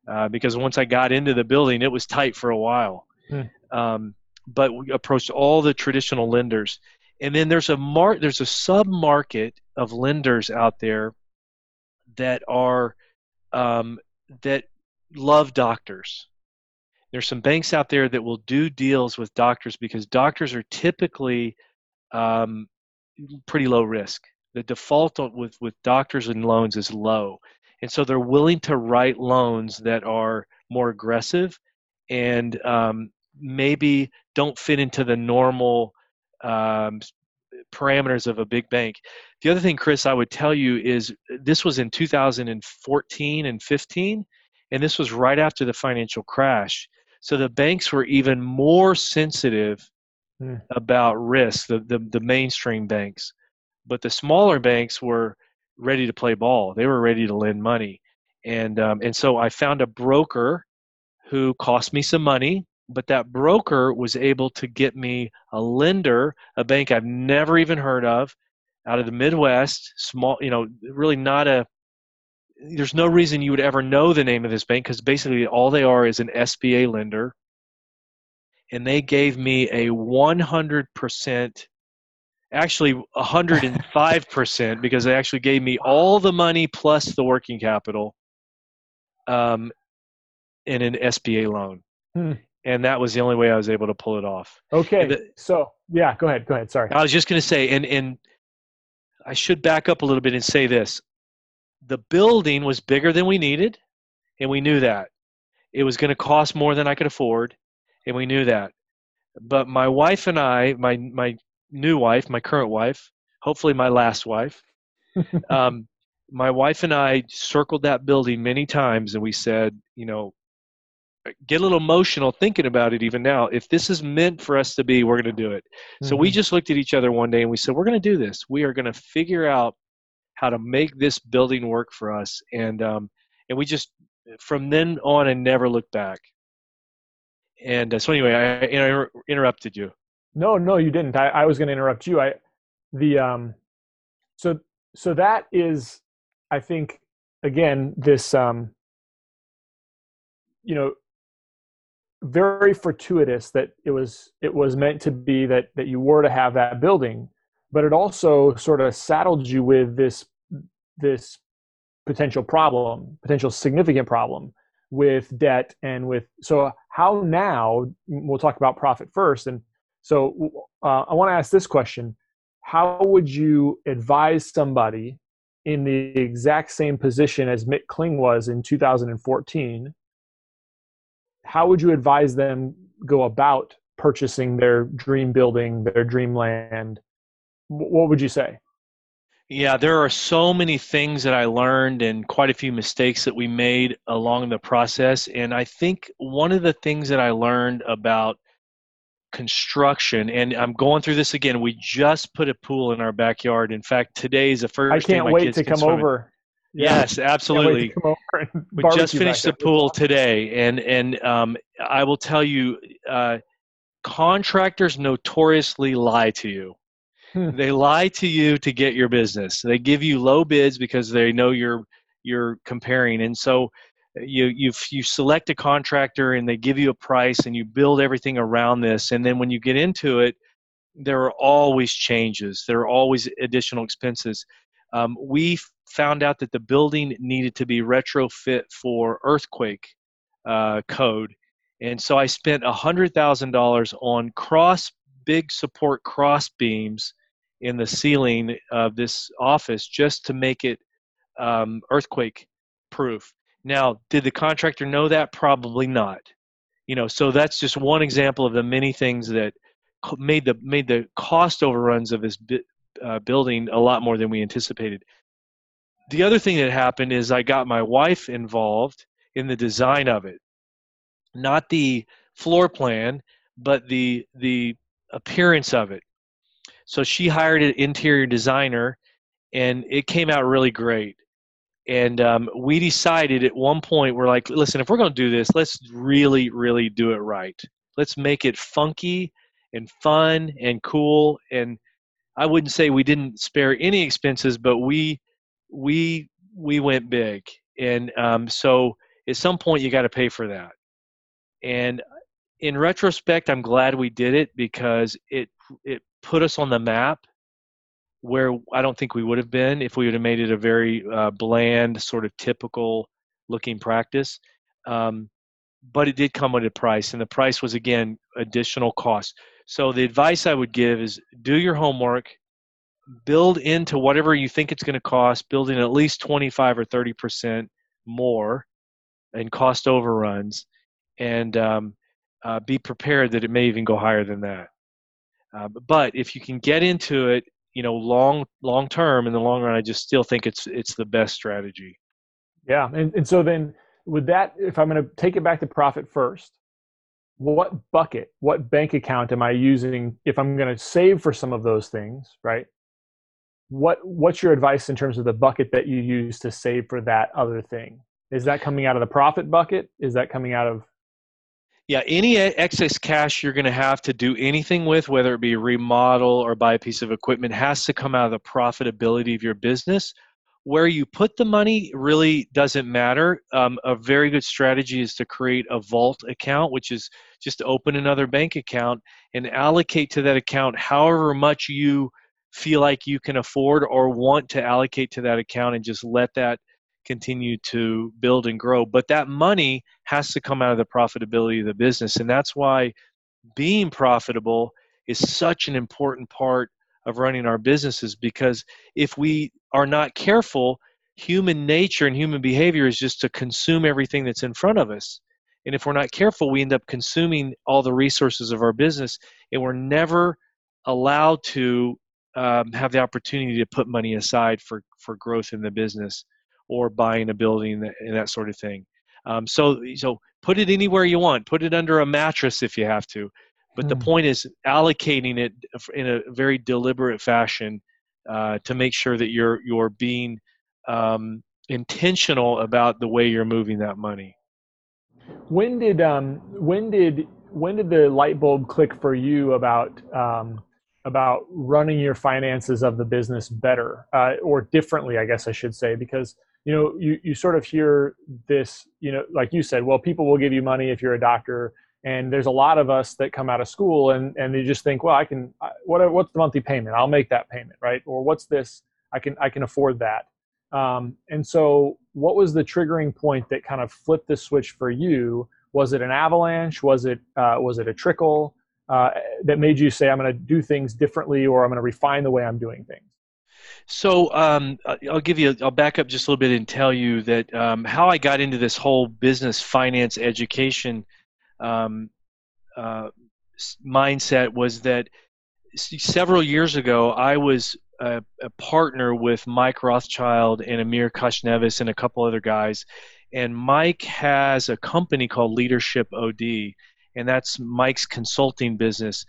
Speaker 2: uh, because once I got into the building, it was tight for a while. Hmm. Um, but we approached all the traditional lenders, and then there's a mar- there's a sub market of lenders out there that are um, that love doctors. There's some banks out there that will do deals with doctors because doctors are typically um, pretty low risk. The default with with doctors and loans is low, and so they're willing to write loans that are more aggressive and um, maybe don't fit into the normal um, parameters of a big bank. The other thing, Chris, I would tell you is this was in 2014 and 15, and this was right after the financial crash. So the banks were even more sensitive mm. about risk, the, the, the mainstream banks. But the smaller banks were ready to play ball. They were ready to lend money. And, um, and so I found a broker who cost me some money, but that broker was able to get me a lender, a bank I've never even heard of, out of the Midwest, small, you know, really not a, there's no reason you would ever know the name of this bank because basically all they are is an SBA lender and they gave me a 100% actually 105% because they actually gave me all the money plus the working capital um, in an SBA loan. Hmm. And that was the only way I was able to pull it off.
Speaker 1: Okay. The, so, yeah, go ahead. Go ahead. Sorry.
Speaker 2: I was just going to say, and, and I should back up a little bit and say this the building was bigger than we needed, and we knew that. It was going to cost more than I could afford and we knew that. But my wife and I, my my new wife, my current wife, hopefully my last wife, um, my wife and I circled that building many times, and we said, you know, get a little emotional thinking about it even now. If this is meant for us to be, we're going to do it. Mm-hmm. So we mm-hmm. just looked at each other one day and we said, we're going to do this. We are going to figure out how to make this building work for us, and um, and we just from then on and never looked back. And uh, so anyway, I inter- interrupted you.
Speaker 1: No, no, you didn't. I, I was going to interrupt you. I the um, so so that is, I think, again, this um, you know, very fortuitous that it was it was meant to be that that you were to have that building, but it also sort of saddled you with this this potential problem, potential significant problem with debt and with so how now we'll talk about profit first and so uh, i want to ask this question how would you advise somebody in the exact same position as mick kling was in 2014 how would you advise them go about purchasing their dream building, their dream land? What would you say?
Speaker 2: Yeah, there are so many things that I learned and quite a few mistakes that we made along the process. And I think one of the things that I learned about construction, and I'm going through this again, we just put a pool in our backyard. In fact, today is the first
Speaker 1: I can't wait to come over.
Speaker 2: Yeah. Yes, absolutely. We just finished the pool today, and and um, I will tell you, uh, contractors notoriously lie to you. They lie to you to get your business. They give you low bids because they know you're you're comparing, and so you you you select a contractor and they give you a price and you build everything around this, and then when you get into it, there are always changes. There are always additional expenses. Um, we found out that the building needed to be retrofit for earthquake uh, code, and so I spent hundred thousand dollars on cross big support cross beams in the ceiling of this office just to make it um, earthquake proof. Now, did the contractor know that? Probably not. You know, so that's just one example of the many things that made the made the cost overruns of this uh, building a lot more than we anticipated. The other thing that happened is I got my wife involved in the design of it, not the floor plan, but the the appearance of it. So she hired an interior designer, and it came out really great. And um, we decided at one point, we're like, listen, if we're going to do this, let's really, really do it right. Let's make it funky and fun and cool. And I wouldn't say we didn't spare any expenses, but we we we went big. And um, so at some point, you got to pay for that. And in retrospect, I'm glad we did it because it it put us on the map where I don't think we would have been if we would have made it a very uh, bland, sort of typical looking practice. Um, but it did come with a price, and the price was again additional cost. So the advice I would give is do your homework, build into whatever you think it's going to cost, building at least 25 or 30 percent more in cost overruns, and um, uh, be prepared that it may even go higher than that. Uh, but if you can get into it, you know, long long term in the long run, I just still think it's it's the best strategy.
Speaker 1: Yeah, and and so then with that, if I'm going to take it back to profit first, what bucket, what bank account am I using if I'm going to save for some of those things, right? What what's your advice in terms of the bucket that you use to save for that other thing? Is that coming out of the profit bucket? Is that coming out of
Speaker 2: yeah, any excess cash you're going to have to do anything with, whether it be remodel or buy a piece of equipment, has to come out of the profitability of your business. Where you put the money really doesn't matter. Um, a very good strategy is to create a vault account, which is just open another bank account and allocate to that account however much you feel like you can afford or want to allocate to that account and just let that continue to build and grow. But that money has to come out of the profitability of the business. And that's why being profitable is such an important part of running our businesses because if we are not careful, human nature and human behavior is just to consume everything that's in front of us. And if we're not careful, we end up consuming all the resources of our business and we're never allowed to um, have the opportunity to put money aside for, for growth in the business or buying a building and that sort of thing. Um, so, so put it anywhere you want. Put it under a mattress if you have to. But mm. the hmm. point is allocating it in a very deliberate fashion uh, to make sure that you're you're being um, intentional about the way you're moving that money.
Speaker 1: When did um, when did when did the light bulb click for you about um, about running your finances of the business better uh, or differently? I guess I should say because you know you, you sort of hear this you know like you said well people will give you money if you're a doctor and there's a lot of us that come out of school and and they just think well i can what what's the monthly payment? I'll make that payment right? Or what's this? I can i can afford that. Um, and so what was the triggering point that kind of flipped the switch for you? Was it an avalanche? Was it uh, was it a trickle uh, that made you say i'm going to do things differently or i'm going to refine the way i'm doing things
Speaker 2: so um, I'll give you, I'll back up just a little bit and tell you that um, how I got into this whole business finance education um, uh, mindset was that several years ago I was a, a, partner with Mike Rothschild and Amir Kashnevis and a couple other guys, and Mike has a company called Leadership OD, and that's Mike's consulting business.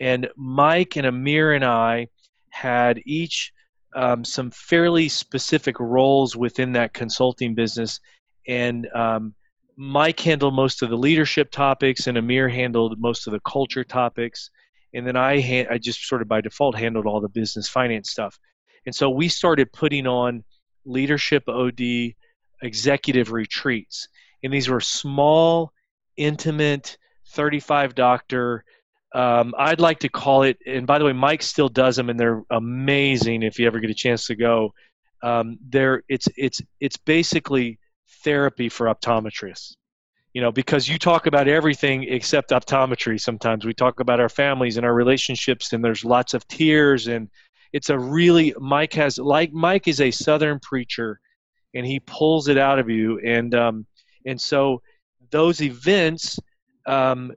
Speaker 2: And Mike and Amir and I had each um, some fairly specific roles within that consulting business, and um, Mike handled most of the leadership topics, and Amir handled most of the culture topics, and then I ha- I just sort of by default handled all the business finance stuff, and so we started putting on leadership OD executive retreats, and these were small, intimate, 35 doctor um, I'd like to call it, and by the way, Mike still does them, and they're amazing. If you ever get a chance to go, um, there it's it's it's basically therapy for optometrists. You know, because you talk about everything except optometry. Sometimes we talk about our families and our relationships, and there's lots of tears, and it's a really Mike has like Mike is a Southern preacher, and he pulls it out of you, and um, and so those events um,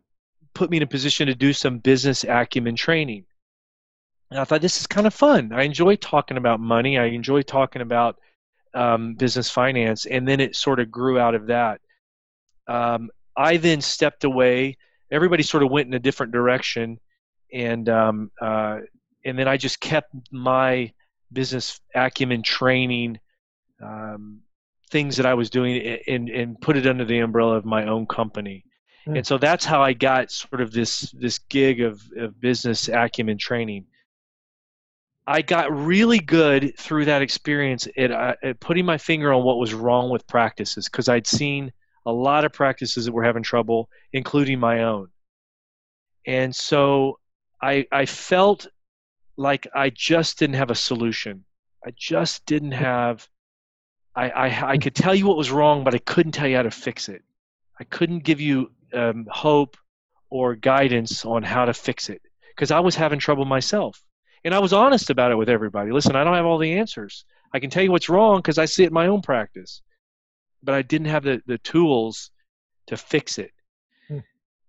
Speaker 2: put me in a position to do some business acumen training. And I thought this is kind of fun. I enjoy talking about money. I enjoy talking about um, business finance, and then it sort of grew out of that. Um, I then stepped away. Everybody sort of went in a different direction, and um, uh, and then I just kept my business acumen training um, things that I was doing and, and put it under the umbrella of my own company. And so that's how I got sort of this this gig of, of business acumen training. I got really good through that experience at, uh, at putting my finger on what was wrong with practices because I'd seen a lot of practices that were having trouble, including my own. And so I, I felt like I just didn't have a solution. I just didn't have. I, I, I could tell you what was wrong, but I couldn't tell you how to fix it. I couldn't give you um, hope or guidance on how to fix it because I was having trouble myself. And I was honest about it with everybody. Listen, I don't have all the answers. I can tell you what's wrong because I see it in my own practice. But I didn't have the, the tools to fix it. Hmm.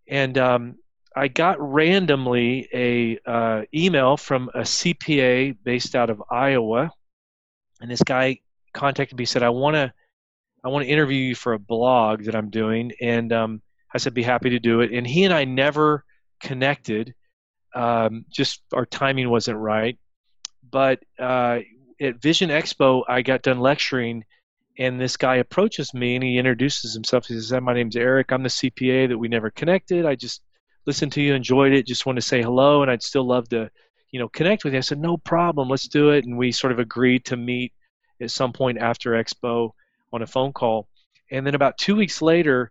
Speaker 2: And um, I got randomly a uh, email from a CPA based out of Iowa, and this guy contacted me said, "I want to, I want to interview you for a blog that I'm doing, and um, I said, be happy to do it. And he and I never connected. Um, just our timing wasn't right. But uh, at Vision Expo, I got done lecturing, and this guy approaches me and he introduces himself. He says, My name's Eric. I'm the CPA that we never connected. I just listened to you, enjoyed it, just want to say hello, and I'd still love to, you know, connect with you. I said, No problem, let's do it. And we sort of agreed to meet at some point after Expo on a phone call. And then about two weeks later,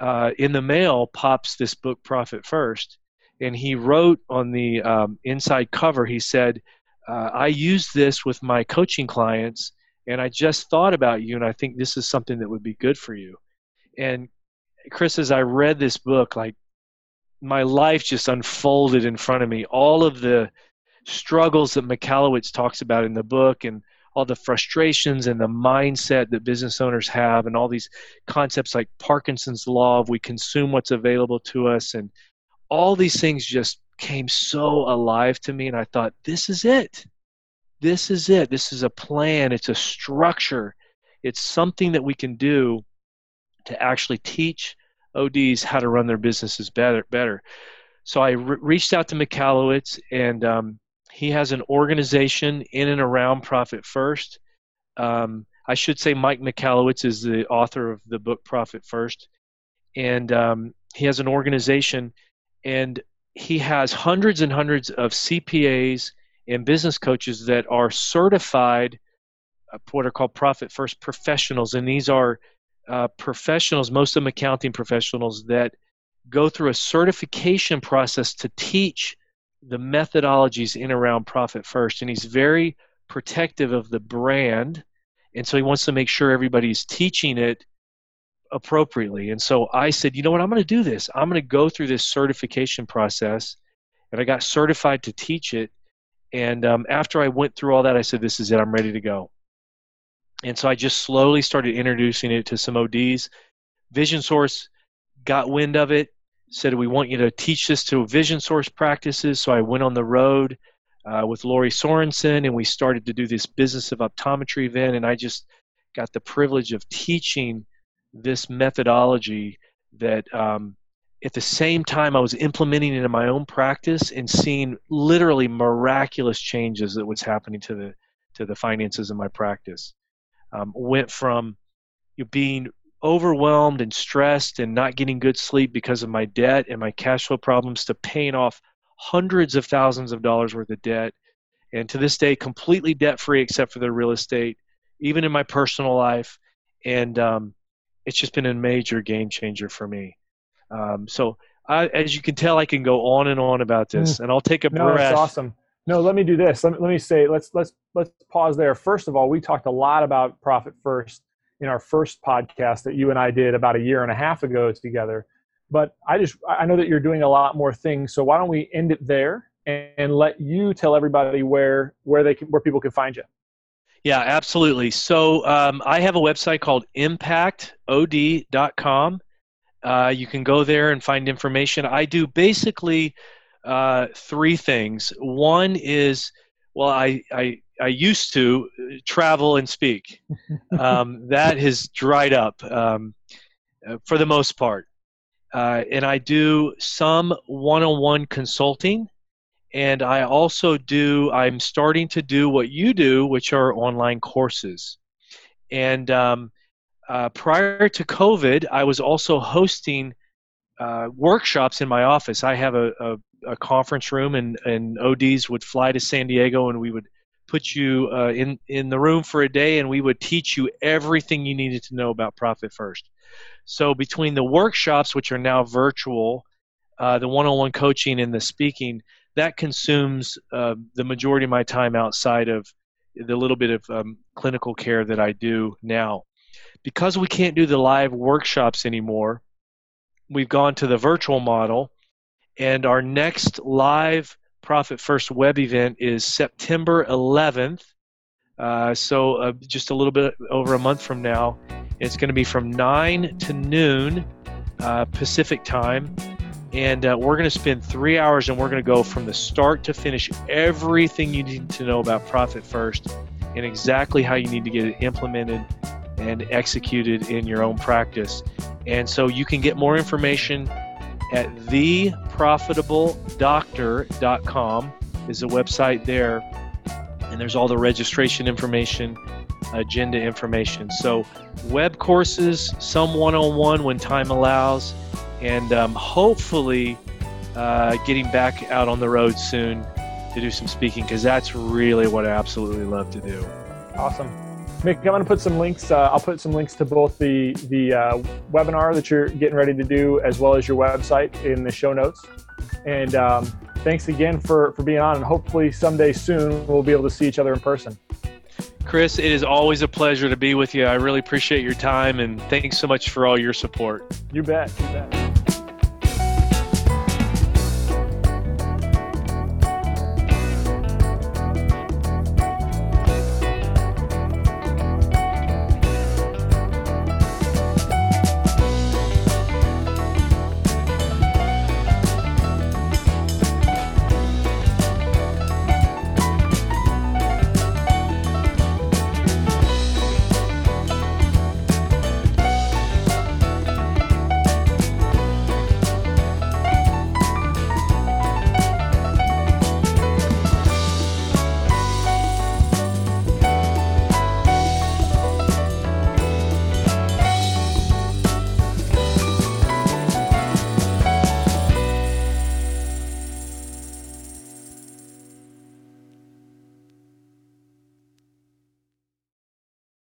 Speaker 2: uh, in the mail pops this book, Profit First, and he wrote on the um, inside cover, he said, uh, I use this with my coaching clients, and I just thought about you, and I think this is something that would be good for you. And Chris, as I read this book, like my life just unfolded in front of me. All of the struggles that Michalowicz talks about in the book, and all the frustrations and the mindset that business owners have and all these concepts like Parkinson's law of we consume what's available to us and all these things just came so alive to me and I thought this is it. This is it. This is a plan, it's a structure. It's something that we can do to actually teach ODs how to run their businesses better better. So I re- reached out to Michalowicz and um, he has an organization in and around Profit First. Um, I should say Mike Michalowicz is the author of the book Profit First, and um, he has an organization, and he has hundreds and hundreds of CPAs and business coaches that are certified, uh, what are called Profit First professionals, and these are uh, professionals, most of them accounting professionals that go through a certification process to teach the methodologies in around profit first and he's very protective of the brand and so he wants to make sure everybody's teaching it appropriately. And so i said you know what? I'm going to do this. I'm going to go through this certification process and i got certified to teach it. And um, after i went through all that i said this is it. I'm ready to go. And so i just slowly started introducing it to some ods vision source got wind of it said, We want you to teach this to vision source practices. So I went on the road uh, with Lori Sorensen and we started to do this business of optometry event. And I just got the privilege of teaching this methodology that um, at the same time I was implementing it in my own practice and seeing literally miraculous changes that was happening to the to the finances in my practice. Um, went from being overwhelmed and stressed and not getting good sleep because of my debt and my cash flow problems to paying off hundreds of thousands of dollars worth of debt. And to this day completely debt free except for the real estate even in my personal life. And um, it's just been a major game changer for me. Um, so I, as you can tell i can go on and on about this mm. and i'll take a
Speaker 1: no,
Speaker 2: breath.
Speaker 1: that's awesome. No let me do this. Let me, let me say let's let's let's pause there. First of all we talked a lot about profit first in our first podcast that you and I did about a year and a half ago together. But I just I know that you're doing a lot more things, so why don't we end it there and, and let you tell everybody where where they can, where people can find you.
Speaker 2: Yeah, absolutely. So um, I have a website called impactod.com. Uh, you can go there and find information. I do basically uh, three things. One is, well, I, I I used to uh, travel and speak. Um, that has dried up um, uh, for the most part. Uh, and I do some one on one consulting. And I also do, I'm starting to do what you do, which are online courses. And um, uh, prior to COVID, I was also hosting uh, workshops in my office. I have a, a, a conference room, and, and ODs would fly to San Diego and we would put you uh, in in the room for a day, and we would teach you everything you needed to know about Profit First. So between the workshops, which are now virtual, uh, the one-on-one coaching, and the speaking, that consumes uh, the majority of my time outside of the little bit of um, clinical care that I do now. Because we can't do the live workshops anymore, we've gone to the virtual model, and our next live Profit First web event is September 11th. Uh, so uh, just a little bit over a month from now. It's going to be from 9 to noon uh, Pacific time. And uh, we're going to spend three hours and we're going to go from the start to finish everything you need to know about Profit First and exactly how you need to get it implemented and executed in your own practice. And so you can get more information at theprofitabledoctor.com is a website there. And there's all the registration information agenda information. So web courses some one-on-one when time allows and um, hopefully uh, getting back out on the road soon to do some speaking because that's really what i absolutely love to do.
Speaker 1: Awesome Mick, I'm going to put some links. Uh, I'll put some links to both the the uh, webinar that you're getting ready to do, as well as your website in the show notes. And um, thanks again for for being on. And hopefully someday soon we'll be able to see each other in person.
Speaker 2: Chris, it is always a pleasure to be with you. I really appreciate your time and thanks so much for all your support.
Speaker 1: You bet. You bet.